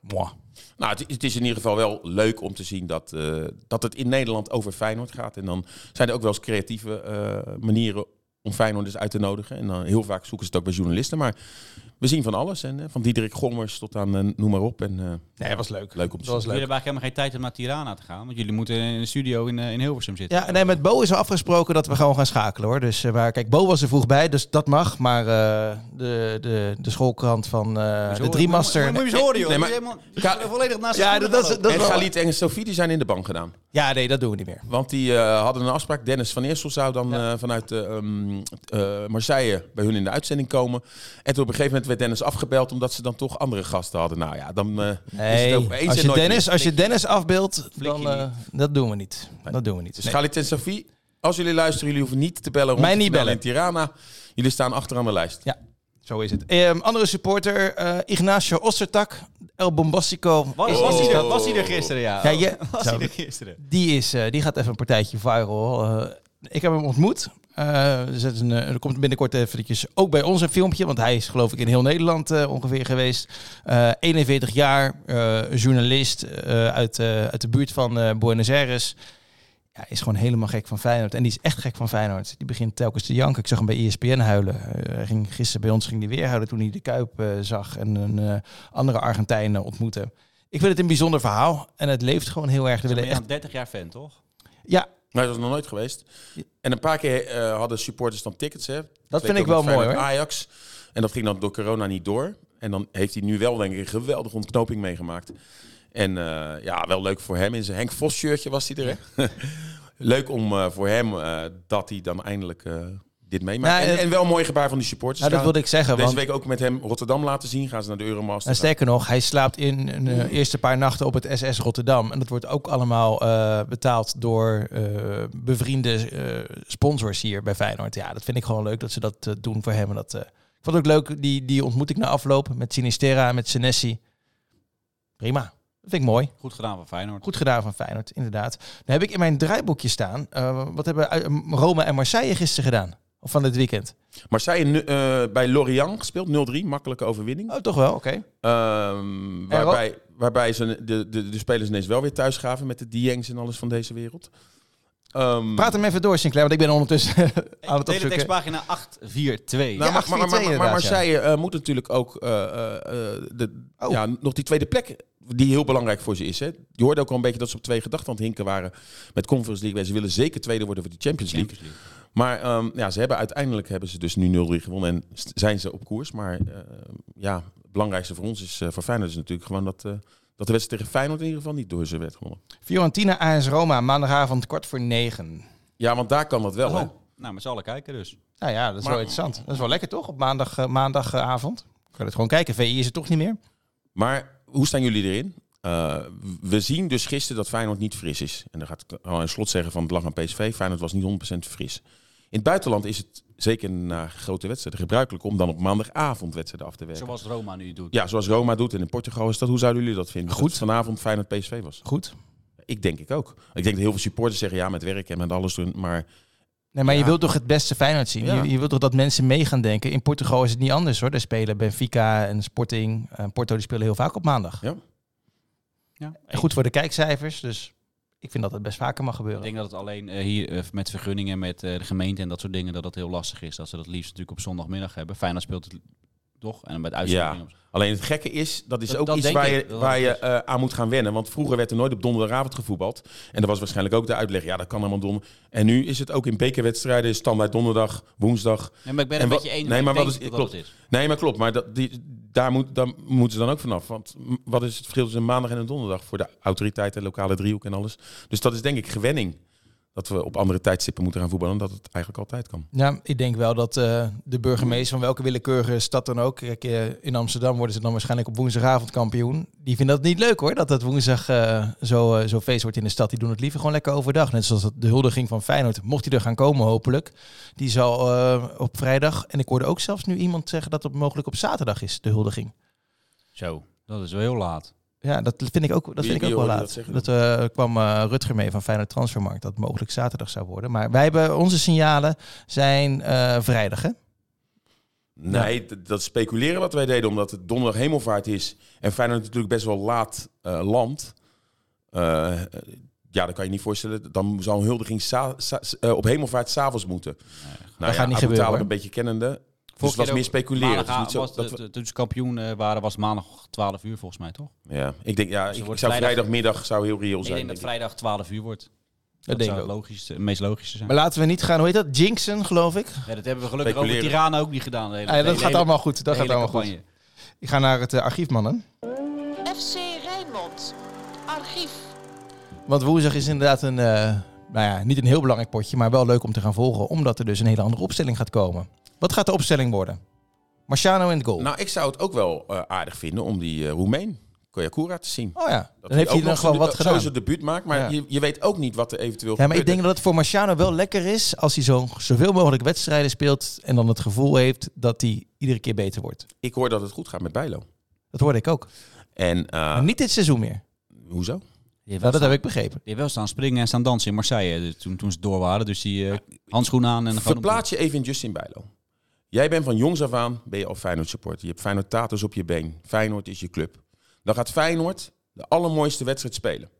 mwah. Nou, het, het is in ieder geval wel leuk om te zien dat, eh, dat het in Nederland over Feyenoord gaat. En dan zijn er ook wel eens creatieve eh, manieren om Feyenoorders uit te nodigen. En dan heel vaak zoeken ze het ook bij journalisten. Maar we zien van alles. En, eh, van Diederik Gommers tot aan eh, noem maar op. En eh, Nee, dat was leuk. leuk om te zien. Jullie hebben eigenlijk helemaal geen tijd om naar Tirana te gaan. Want jullie moeten in de studio in, in Hilversum zitten. Ja, nee, met Bo is er afgesproken dat we gewoon gaan schakelen hoor. Dus uh, waar, kijk, Bo was er vroeg bij, dus dat mag. Maar uh, de, de, de schoolkrant van uh, de Driemaster. Moet je eens horen, joh. Nee, maar- helemaal, Ga- volledig naast Ja, dat, dat, is- dat is en Galit en Sofie die zijn in de bank gedaan. Ja, nee, dat doen we niet meer. Want die eh, hadden een afspraak. Dennis van Eersel zou dan Ja. eh, vanuit eh, ehm, eh, Marseille bij hun in de uitzending komen. En toen op een gegeven moment werd Dennis afgebeld omdat ze dan toch andere gasten hadden. Nou ja, dan eh, is het ook eens als en je, nooit Dennis, meer. als je Dennis afbeeldt, dan eh, dat doen we niet. Nee. Dat doen we niet. Dus Nee. Galit en Sofie, als jullie luisteren, jullie hoeven niet te bellen rond Mij niet bellen. in Tirana. Jullie staan achteraan de lijst. Zo is het. Ehm, andere supporter, eh, Ignacio Ostertak, El Bombastico. Was, hij dat- er, was hij er gisteren, ja? Ja, je- was zo. hij er gisteren? Die, is, eh, die gaat even een partijtje viral. Eh, ik heb hem ontmoet. Eh, er, zit een, eh, er komt binnenkort eventjes ook bij ons een filmpje. Want hij is geloof ik in heel Nederland eh, ongeveer geweest. Eh 41 jaar, journalist uit, uit de buurt van Buenos Aires. Ja, is gewoon helemaal gek van Feyenoord. En die is echt gek van Feyenoord. Die begint telkens te janken. Ik zag hem bij ESPN huilen. Ging, gisteren bij ons ging hij weer huilen toen hij de Kuip zag. En een andere Argentijn ontmoette. Ik vind het een bijzonder verhaal. En het leeft gewoon heel erg. Er Ben willen je echt... aan 30 jaar fan, toch? Ja, Maar dat is nog nooit geweest. En een paar keer eh, hadden supporters dan tickets. Hè. Dat vind ik wel mooi, hoor. Ajax. En dat ging dan door corona niet door. En dan heeft hij nu wel denk ik een geweldige ontknoping meegemaakt. En eh, ja, wel leuk voor hem. In zijn Henk Vos shirtje was hij er. Hè? leuk om eh, voor hem dat hij dan eindelijk dit meemaakt. Nou, en, eh, en wel een mooi gebaar van die supporters. Nou, dat wilde ik zeggen. Deze Want, week ook met hem Rotterdam laten zien. Gaan ze naar de Euromaster. en sterker nog, hij slaapt in de eerste paar nachten op het SS Rotterdam. En dat wordt ook allemaal eh, betaald door eh, bevriende eh, sponsors hier bij Feyenoord. Ja, dat vind ik gewoon leuk dat ze dat eh, doen voor hem. En dat, eh, ik vond het ook leuk, die, die ontmoet ik na afloop met Sinistera en met Senesi. Prima. Dat vind ik mooi. Goed gedaan van Feyenoord. Goed gedaan van Feyenoord, inderdaad. Dan heb ik in mijn draaiboekje staan. eh, wat hebben eh, Roma en Marseille gisteren gedaan? Of van dit weekend? Marseille eh, bij Lorient gespeeld. 0-3. Makkelijke overwinning. Oh, toch wel? Oké. Ehm, waarbij, waarbij ze de, de, de spelers ineens wel weer thuis gaven met de Diengs en alles van deze wereld. Ehm, Praat hem even door, Sinclair, want ik ben ondertussen aan het opzoeken. Teletextpagina 842. Nou, Ja, maar, maar, maar, 8-4-2 maar, Marseille eh, moet natuurlijk ook eh, eh, eh, de, Oh. ja, nog die tweede plek, die heel belangrijk voor ze is. Hè. Je hoorde ook al een beetje dat ze op twee gedachten aan het hinken waren met Conference League. Ze willen zeker tweede worden voor de Champions League. Champions League. Maar ehm, ja, ze hebben uiteindelijk hebben ze dus nu 0-3 gewonnen en zijn ze op koers. Maar eh, ja, het belangrijkste voor ons is, eh, voor Feyenoord is natuurlijk gewoon dat, eh, dat de wedstrijd tegen Feyenoord in ieder geval niet door ze werd gewonnen. Fiorentina AS Roma, maandagavond kwart voor negen. Ja, want daar kan dat wel. Hè. Oh, nou, met z'n allen kijken dus. Nou ja, dat is Maar- wel interessant. Dat is wel lekker toch, op maandag, maandagavond. Kan het gewoon kijken. VI is het toch niet meer? Maar hoe staan jullie erin? Eh, we zien dus gisteren dat Feyenoord niet fris is. En dan gaat ik al een slot zeggen van het lag aan PSV. Feyenoord was niet 100% fris. In het buitenland is het zeker na grote wedstrijden gebruikelijk om dan op maandagavond wedstrijden af te werken. Zoals Roma nu doet. Ja, zoals Roma doet en in Portugal is dat. Hoe zouden jullie dat vinden? Goed. Dat het vanavond Feyenoord PSV was. Goed. Ik denk ik ook. Ik denk dat heel veel supporters zeggen ja met werk en met alles doen. Maar Nee, maar je wilt toch het beste Feyenoord zien? Ja. Je, je wilt toch dat mensen mee gaan denken? In Portugal is het niet anders hoor. Daar spelen Benfica en Sporting. en Porto die spelen heel vaak op maandag. Ja. Ja, En goed voor de kijkcijfers, dus ik vind dat het best vaker mag Ik gebeuren. denk dat het alleen eh, hier eh, met vergunningen, met eh, de gemeente en dat soort dingen, dat dat heel lastig is. Dat ze dat liefst natuurlijk op zondagmiddag hebben. Feyenoord speelt het toch? En met uitzondering. op- Alleen het gekke is, dat is Dat- ook dat iets waar ik, je, dat waar je eh, aan moet gaan wennen. Want vroeger werd er nooit op donderdagavond gevoetbald. En er was waarschijnlijk ook de uitleg, ja dat kan allemaal donder. En nu is het ook in bekerwedstrijden standaard donderdag, woensdag. Nee, maar ik ben En het wat- met je eens. nee, ik maar wat is- dat klopt. is. Nee, maar klopt. Maar dat, die, daar, moet, daar moeten ze dan ook vanaf. Want wat is het verschil tussen een maandag en een donderdag voor de autoriteiten, lokale driehoek en alles. Dus dat is denk ik gewenning. Dat we op andere tijdstippen moeten gaan voetballen. Dat het eigenlijk altijd kan. Ja, ik denk wel dat eh, de burgemeester van welke willekeurige stad dan ook... Kijk, eh, in Amsterdam worden ze dan waarschijnlijk op woensdagavond kampioen. Die vinden dat niet leuk hoor, dat het woensdag eh, zo, eh, zo feest wordt in de stad. Die doen het liever gewoon lekker overdag. Net zoals de huldiging van Feyenoord. Mocht die er gaan komen hopelijk. Die zal eh, op vrijdag... En ik hoorde ook zelfs nu iemand zeggen dat het mogelijk op zaterdag is, de huldiging. Zo, dat is wel heel laat. Ja, dat vind ik ook, dat Wie- vind ik ook wel laat. dat Dat, eh, kwam eh, Rutger mee van Feyenoord Transfermarkt, dat het mogelijk zaterdag zou worden. Maar wij hebben, onze signalen zijn eh, vrijdag, hè? Nee, dat speculeren wat wij deden, omdat het donderdag hemelvaart is. En Feyenoord natuurlijk best wel laat eh land. Eh, ja, dan kan je niet voorstellen. Dan zou een huldiging op hemelvaart s'avonds moeten. Nou, gaat niet gebeuren, een beetje kennende. Dus was meer speculeren. Niet zo was dat de- toen ze kampioen eh, waren, was maandag 12 uur volgens mij, toch? ja, ik denk, ja, Dus ik, ik zou vrijdag- vrijdagmiddag zou heel reëel ik zijn. denk dat denk ik. vrijdag 12 uur wordt. Dat, Dat denk zou ik het ook. logischste, het meest logische zijn. Maar laten we niet gaan, hoe heet dat? Jinxen, geloof ik. Ja, dat hebben we gelukkig over. Tirana ook niet gedaan. de hele- Ah, de dat hele- gaat allemaal goed. Dat gaat allemaal goed. Ik ga naar het eh, archief, mannen. FC Rijnmond. Archief. Want woensdag is inderdaad een, eh, nou ja, niet een heel belangrijk potje, maar wel leuk om te gaan volgen, omdat er dus een hele andere opstelling gaat komen. Wat gaat de opstelling worden? Marciano in het goal. Nou, ik zou het ook wel eh, aardig vinden om die eh Roemeen, Koyakura, te zien. oh ja, Dat dan heeft hij dan nog gewoon wat zo gedaan. zijn debuut maakt, maar Ja. je, je weet ook niet wat er eventueel Ja, maar ik denk dat het voor Marciano wel lekker is als hij zo, zoveel mogelijk wedstrijden speelt en dan het gevoel heeft dat hij iedere keer beter wordt. Ik hoor dat het goed gaat met Bijlo. Dat hoorde ik ook. En eh, Maar niet dit seizoen meer. hoezo? Nou, dat heb ik begrepen. Die heeft wel staan springen en staan dansen in Marseille toen, toen ze door waren. Dus die eh handschoenen aan en dan gaan Verplaats je even in Justin Bijlo. Jij bent van jongs af aan ben je al Feyenoord supporter. Je hebt Feyenoord taters op je been. Feyenoord is je club. Dan gaat Feyenoord de allermooiste wedstrijd spelen.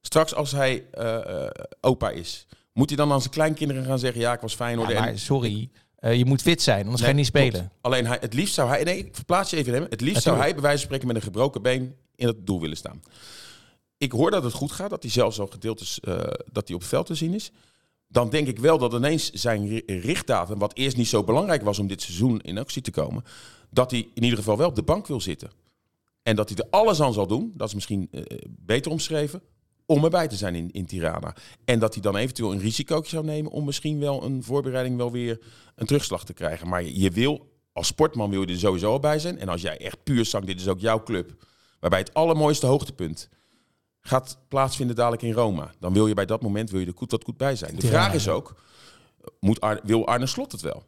Straks als hij eh, eh, opa is, moet hij dan aan zijn kleinkinderen gaan zeggen: ja, ik was Feyenoord. Ja, maar sorry, eh, je moet fit zijn, anders ga je niet klopt. spelen. Alleen hij, het liefst zou hij, nee, ik verplaats je even hem. Het liefst zou hij bij wijze van spreken met een gebroken been in het doel willen staan. Ik hoor dat het goed gaat, dat hij zelfs al gedeeltes dat hij op het veld te zien is. Dan denk ik wel dat ineens zijn ri- richtdatum, wat eerst niet zo belangrijk was om dit seizoen in actie te komen, dat hij in ieder geval wel op de bank wil zitten. En dat hij er alles aan zal doen, dat is misschien eh, beter omschreven, om erbij te zijn in, Tirana. En dat hij dan eventueel een risicootje zou nemen om misschien wel een voorbereiding wel weer een terugslag te krijgen. Maar je, je wil, als sportman wil je er sowieso al bij zijn. En als jij echt puur zang, dit is ook jouw club, waarbij het allermooiste hoogtepunt gaat plaatsvinden dadelijk in Roma. Dan wil je bij dat moment wil je er goed wat goed bij zijn. De vraag is ook, moet Ar- wil Arne Slot het wel?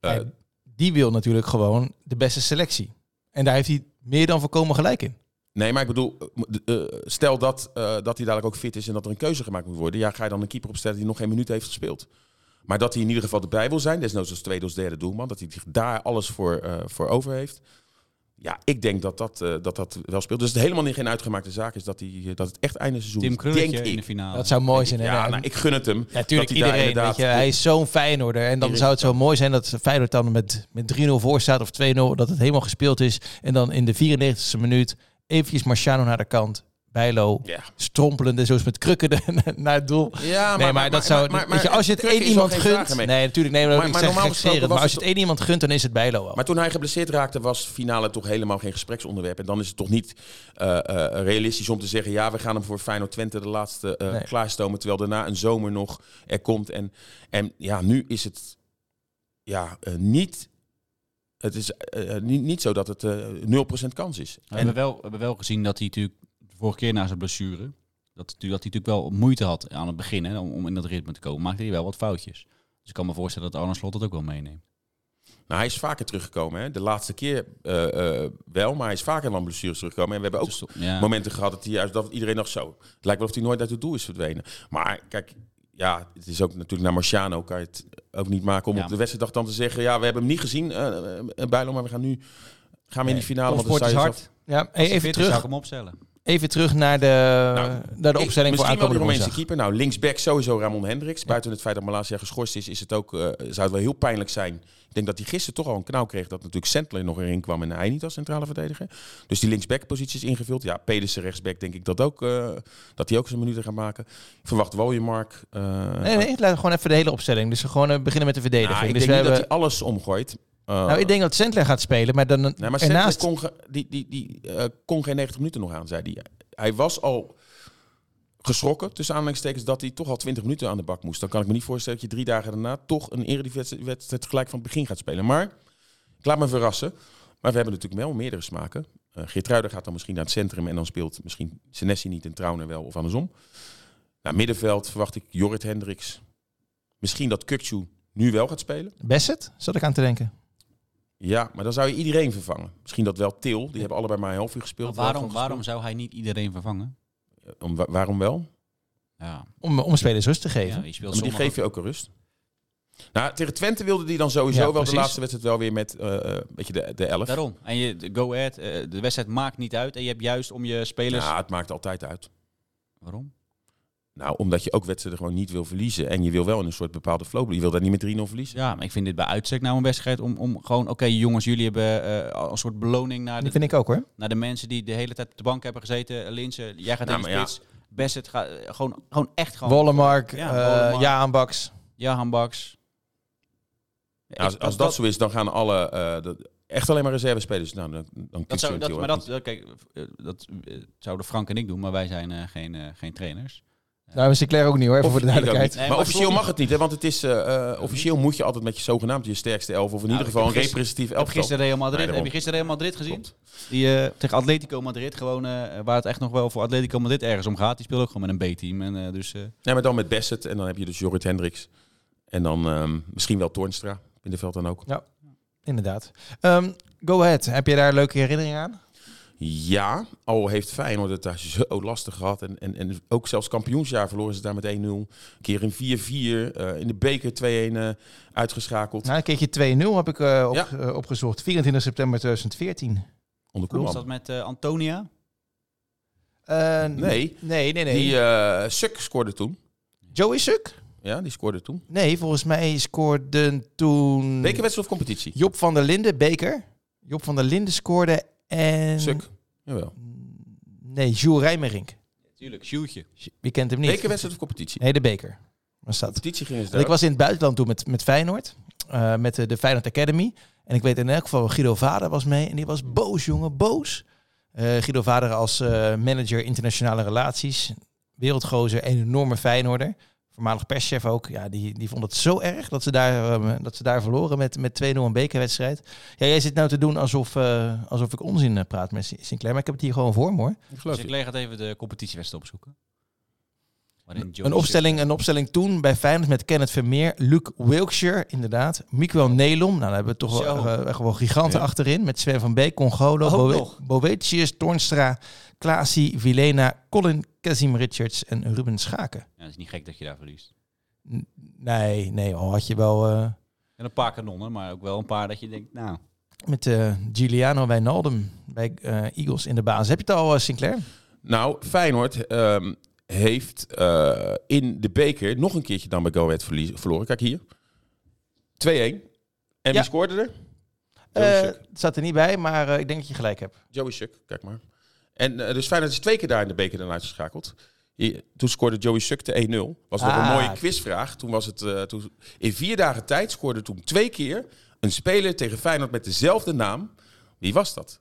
Eh, Ja, die wil natuurlijk gewoon de beste selectie. En daar heeft hij meer dan voorkomen gelijk in. Nee, maar ik bedoel, eh, de- eh, stel dat, dat hij dadelijk ook fit is en dat er een keuze gemaakt moet worden. Ja, ga je dan een keeper opstellen die nog geen minuut heeft gespeeld. Maar dat hij in ieder geval erbij wil zijn, desnoods als tweede of derde doelman, dat hij daar alles voor, voor over heeft. Ja, ik denk dat dat, eh, dat dat wel speelt. Dus het helemaal niet geen uitgemaakte zaak is dat, hij, dat het echt einde seizoen Tim is. Krulletje denk in de finale. Dat zou mooi zijn. hè? Ja, nou, ik gun het hem. Natuurlijk iedereen. inderdaad- Weet je, hij is zo'n Feyenoorder. En dan Iedereen- zou het zo mooi zijn dat Feyenoord dan met, met 3-0 voor staat of 2-0. Dat het helemaal gespeeld is. En dan in de 94e minuut eventjes Marciano naar de kant. Bijlo Ja. strompelende, zoals met krukken de- naar het doel. Ja, nee, maar, dat zou... weet je, als je het één iemand gunt... Nee, natuurlijk. Nee, maar, Maar- maar normaal gesproken Maar als je het één iemand gunt, dan is het Bijlo wel. Maar toen hij geblesseerd raakte, was finale toch helemaal geen gespreksonderwerp. En dan is het toch niet eh, eh, realistisch om te zeggen... ja, we gaan hem voor Feyenoord Twente de laatste eh, Nee. klaarstomen... terwijl daarna een zomer nog er komt. En, en ja, nu is het ja, niet... Het is niet, niet zo dat het eh 0% kans is. We hebben, wel, we hebben wel gezien dat hij natuurlijk vorige keer na zijn blessure... Dat, dat hij natuurlijk wel moeite had aan het begin hè, om, om in dat ritme te komen. Maakte hij wel wat foutjes. Dus ik kan me voorstellen dat Arne Slot dat ook wel meeneemt. Nou, hij is vaker teruggekomen. Hè? De laatste keer eh, eh, wel, maar hij is vaker van blessures teruggekomen. En we hebben ook Dus, ja. momenten gehad dat hij juist dat iedereen nog zo. Het lijkt wel of hij nooit uit het doel is verdwenen. Maar kijk, ja, het is ook natuurlijk naar Marciano kan je het ook niet maken om Ja. op de wedstrijddag dan te zeggen, ja, we hebben hem niet gezien, eh eh, Bijlo, maar we gaan nu gaan we in die finale. Want dan is hard. zelf- Ja, even is, zou terug, ik hem opstellen. Even terug naar de, Nou, naar de Ik- opstelling voor misschien wel aankomende Romeinse keeper. Nou, linksback sowieso Ramon Hendricks. Buiten het feit dat Malasia geschorst is, is het ook, eh, zou het wel heel pijnlijk zijn. Ik denk dat hij gisteren toch al een knauw kreeg dat natuurlijk Sentler nog erin kwam en hij niet als centrale verdediger. Dus die linksback positie is ingevuld. Ja, Pedersen rechtsback denk ik dat ook, eh, dat hij ook zijn minuten gaat maken. Ik verwacht Woljemark. eh Nee, nee, laat gewoon even de hele opstelling. Dus we gewoon beginnen met de verdediging. nou, ik dus denk we niet hebben, dat hij alles omgooit. Eh, nou, ik denk dat Sentler gaat spelen, maar dan Nee, maar ernaast... kon, die, die, die, eh, kon geen 90 minuten nog aan, zei hij. Hij was al geschrokken, tussen aanhalingstekens, dat hij toch al 20 minuten aan de bak moest. Dan kan ik me niet voorstellen dat je drie dagen daarna toch een eredivisie-wedstrijd gelijk van het begin gaat spelen. Maar ik laat me verrassen. Maar we hebben natuurlijk wel meerdere smaken. Uh, Geertruiden gaat dan misschien naar het centrum en dan speelt misschien Senesi niet en Trauner wel of andersom. Nou, middenveld verwacht ik Jorrit Hendricks. Misschien dat Kukcu nu wel gaat spelen. Bassett, zat ik aan te denken. Ja, maar dan zou je iedereen vervangen. Misschien dat wel Til. Die hebben allebei maar een half uur gespeeld. Maar waarom, waarom zou hij niet iedereen vervangen? gespeeld. Om, wa- waarom wel? Ja, Om, om spelers rust te geven. ja Maar die geef je ook een rust. Nou, tegen Twente wilde die dan sowieso Ja, wel precies. de laatste wedstrijd wel weer met eh, eh, weet je, de, de elf. Daarom. En je, de go ahead, eh, de wedstrijd maakt niet uit. En je hebt juist om je spelers... Ja, het maakt altijd uit. Waarom? Nou, omdat je ook wedstrijden gewoon niet wil verliezen. En je wil wel in een soort bepaalde flow. Je wil daar niet met 3-0 verliezen. Ja, maar ik vind dit bij uitstek nou een wedstrijd om, om gewoon... Oké, jongens, jullie hebben eh, al een soort beloning naar Die de, vind ik ook hoor. naar de mensen die de hele tijd op de bank hebben gezeten. Linsen, jij gaat Nou, in de maar ja. spits. Bassett gaat eh, gewoon, gewoon echt gewoon... Wollemark, Ja, ja. Jaan Baks. Baks. Ja, Nou, als, als dat, zo is, dan gaan alle eh, de- echt alleen maar reservespelers. Nou, dan, dan Dat kies je zou, dat, maar dat, niet. dat- kijk, eh, dat eh, zouden Frank en ik doen, maar wij zijn eh, geen, eh, geen trainers. Nou, Sinclair ook niet hoor, even voor de duidelijkheid. Nee, maar maar officieel mag het niet, hè? Want het is eh, eh, officieel moet je altijd met je zogenaamd je sterkste elf of in Nou, ieder geval een representatief elftal. gisteren Real Madrid. Nee, heb je gisteren Real Madrid gezien? Klopt. Die eh, tegen Atletico Madrid gewoon, eh, waar het echt nog wel voor Atletico Madrid ergens om gaat. Die speelt ook gewoon met een B-team. En eh, dus eh, Ja, maar dan met Bassett en dan heb je dus Jorrit Hendricks. En dan ehm, misschien wel Toornstra in de veld dan ook. Inderdaad. Ehm, go ahead. Heb je daar leuke herinneringen aan? Ja, al heeft Feyenoord het daar zo lastig gehad. En, en, en ook zelfs kampioensjaar verloren ze daar met 1-0. Een keer in 4-4. eh, in de beker 2-1 eh, uitgeschakeld. Nou, een keertje 2-0 heb ik eh, op, Ja. eh, opgezocht. 24 september 2014. onder was dat met eh, Antonia? Eh, Nee. Nee, nee, nee. Die eh Suk scoorde toen. Joey Suk? Ja, die scoorde toen. Nee, volgens mij scoorden toen... Bekerwedstrijd of competitie? Job van der Linden, Beker. Job van der Linden scoorde en... Suk. Jawel. Nee, Jules Rijmerink. Tuurlijk, shootje. Wie kent hem niet? Bekerwedstrijd of competitie? Nee, de Beker. Waar staat? Competitie Want daar. ik was in het buitenland toen met, met Feyenoord. eh, met de, de Feyenoord Academy. En ik weet in elk geval, Guido Vader was mee. En die was boos, jongen, boos. Eh, Guido Vader als eh, manager internationale relaties. Wereldgozer, een enorme Feyenoorder. Voormalig perschef ook. Ja, die, die vond het zo erg dat ze daar, eh, dat ze daar verloren met, met 2-0 een bekerwedstrijd. Ja, jij zit nou te doen alsof, eh, alsof ik onzin eh, praat met Sinclair. Maar ik heb het hier gewoon voor me hoor. Ik geloof Dus ik je. leg het even de competitiewedstrijd opzoeken. Een opstelling, een opstelling toen bij Feyenoord met Kenneth Vermeer, Luc Wilkshire, inderdaad. Miguel Nelom, nou, daar hebben we toch wel, eh, echt wel giganten Ja. achterin. Met Sven van Beek, Congolo. Boetius, Toornstra, Klaasie, Vilena, Colin, Kazim Richards en Ruben Schaken. Ja, het is niet gek dat je daar verliest. N- Nee, nee, oh, had je wel... eh, En een paar kanonnen, maar ook wel een paar dat je denkt, nou... Met eh, Giuliano Wijnaldum bij eh, Eagles in de basis. Heb je het al, eh, Sinclair? Nou, Feyenoord ehm, heeft eh, in de beker nog een keertje dan bij Go Ahead verloren. Kijk hier. 2-1. En Ja. wie scoorde er? Joey Eh, Suk. het staat er niet bij, maar eh, ik denk dat je gelijk hebt. Joey Suk, kijk maar. En eh, dus Feyenoord is twee keer daar in de beker dan uitgeschakeld. Toen scoorde Joey Suk de 1-0. Was nog een Ah. mooie quizvraag. Toen was het eh, toen, in vier dagen tijd scoorde toen twee keer een speler tegen Feyenoord met dezelfde naam. Wie was dat?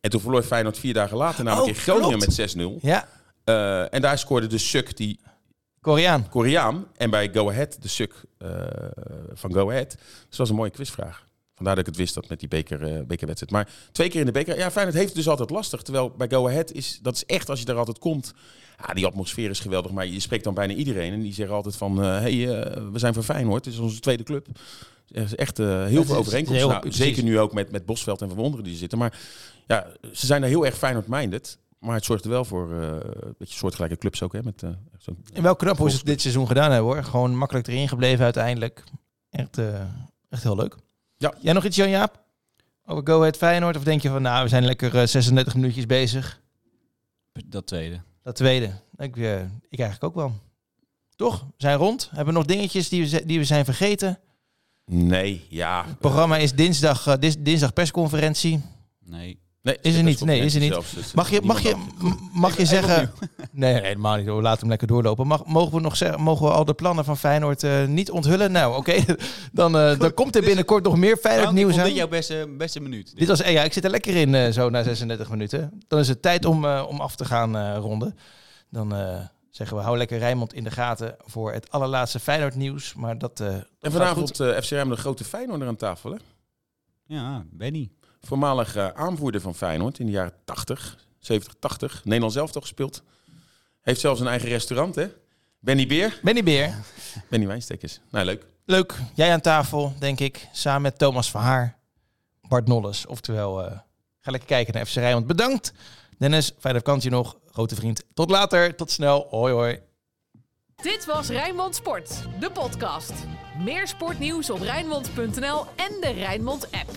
En toen verloor Feyenoord vier dagen later namelijk Oh, in Groningen klopt. met 6-0. Ja, Eh, en daar scoorde de Suk, die Koreaan. Koreaan. En bij Go Ahead de Suk van Go Ahead. Dus dat was een mooie quizvraag. Vandaar dat ik het wist dat met die beker, eh, bekerwedstrijd. Maar twee keer in de beker. Ja, Feyenoord heeft het dus altijd lastig. Terwijl bij Go Ahead is dat is echt als je daar altijd komt. Ja, die atmosfeer is geweldig. Maar je spreekt dan bijna iedereen. En die zeggen altijd van... eh hey, eh, we zijn van Feyenoord. Het is onze tweede club. Er is echt heel veel overeenkomsten. heel- Nou, zeker nu ook met, met Bosveld en Van Wonderen die zitten. Maar ja, ze zijn er heel erg Feyenoord-minded. Maar het zorgt er wel voor eh, een beetje soortgelijke clubs ook. Hè, met, En wel knap hoe ze het dit seizoen gedaan hebben hoor. Gewoon makkelijk erin gebleven uiteindelijk. Echt, echt heel leuk. Ja. Jij nog iets, Jan-Jaap? Over Go Ahead Feyenoord? Of denk je van, nou, we zijn lekker eh, 36 minuutjes bezig. Dat tweede. Dat tweede. Ik, eh, ik eigenlijk ook wel. Toch? We zijn rond. Hebben we nog dingetjes die we, die we zijn vergeten? Nee, ja. Het programma is dinsdag, eh, dis- dinsdag persconferentie. Nee. Nee, Is er niet, nee, is er niet. Zelfs, Mag je, mag je, mag je zeggen... Nee, nee, helemaal niet. hoor. Laat hem lekker doorlopen. Mag, mogen, we nog zeggen, mogen we al de plannen van Feyenoord eh, niet onthullen? Nou, oké. Dan, eh, dan komt er binnenkort nog meer Feyenoord nieuws aan. dit jouw beste, beste minuut. Dit was, eh, ja, ik zit er lekker in eh, zo na 36 minuten. Dan is het tijd om, eh, om af te gaan eh, ronden. Dan eh, zeggen we, hou lekker Rijnmond in de gaten voor het allerlaatste Feyenoord nieuws. Maar dat, eh, dat En vanavond goed. eh FC Rijnmond de grote Feyenoorder aan tafel. Hè? Ja, Benny. Voormalig eh, aanvoerder van Feyenoord in de jaren 80, 70, 80. Nederland zelf toch gespeeld. Heeft zelfs een eigen restaurant, hè? Benny Beer. Benny Beer, Benny Wijnstekers. Nou, leuk. leuk. Jij aan tafel, denk ik. Samen met Thomas van Haar, Bart Nolles. Oftewel, eh, ga lekker kijken naar FC Rijnmond. Bedankt. Dennis, fijne vakantie nog. Grote vriend. Tot later. Tot snel. Hoi hoi. Dit was Rijnmond Sport, de podcast. Meer sportnieuws op Rijnmond.nl en de Rijnmond app.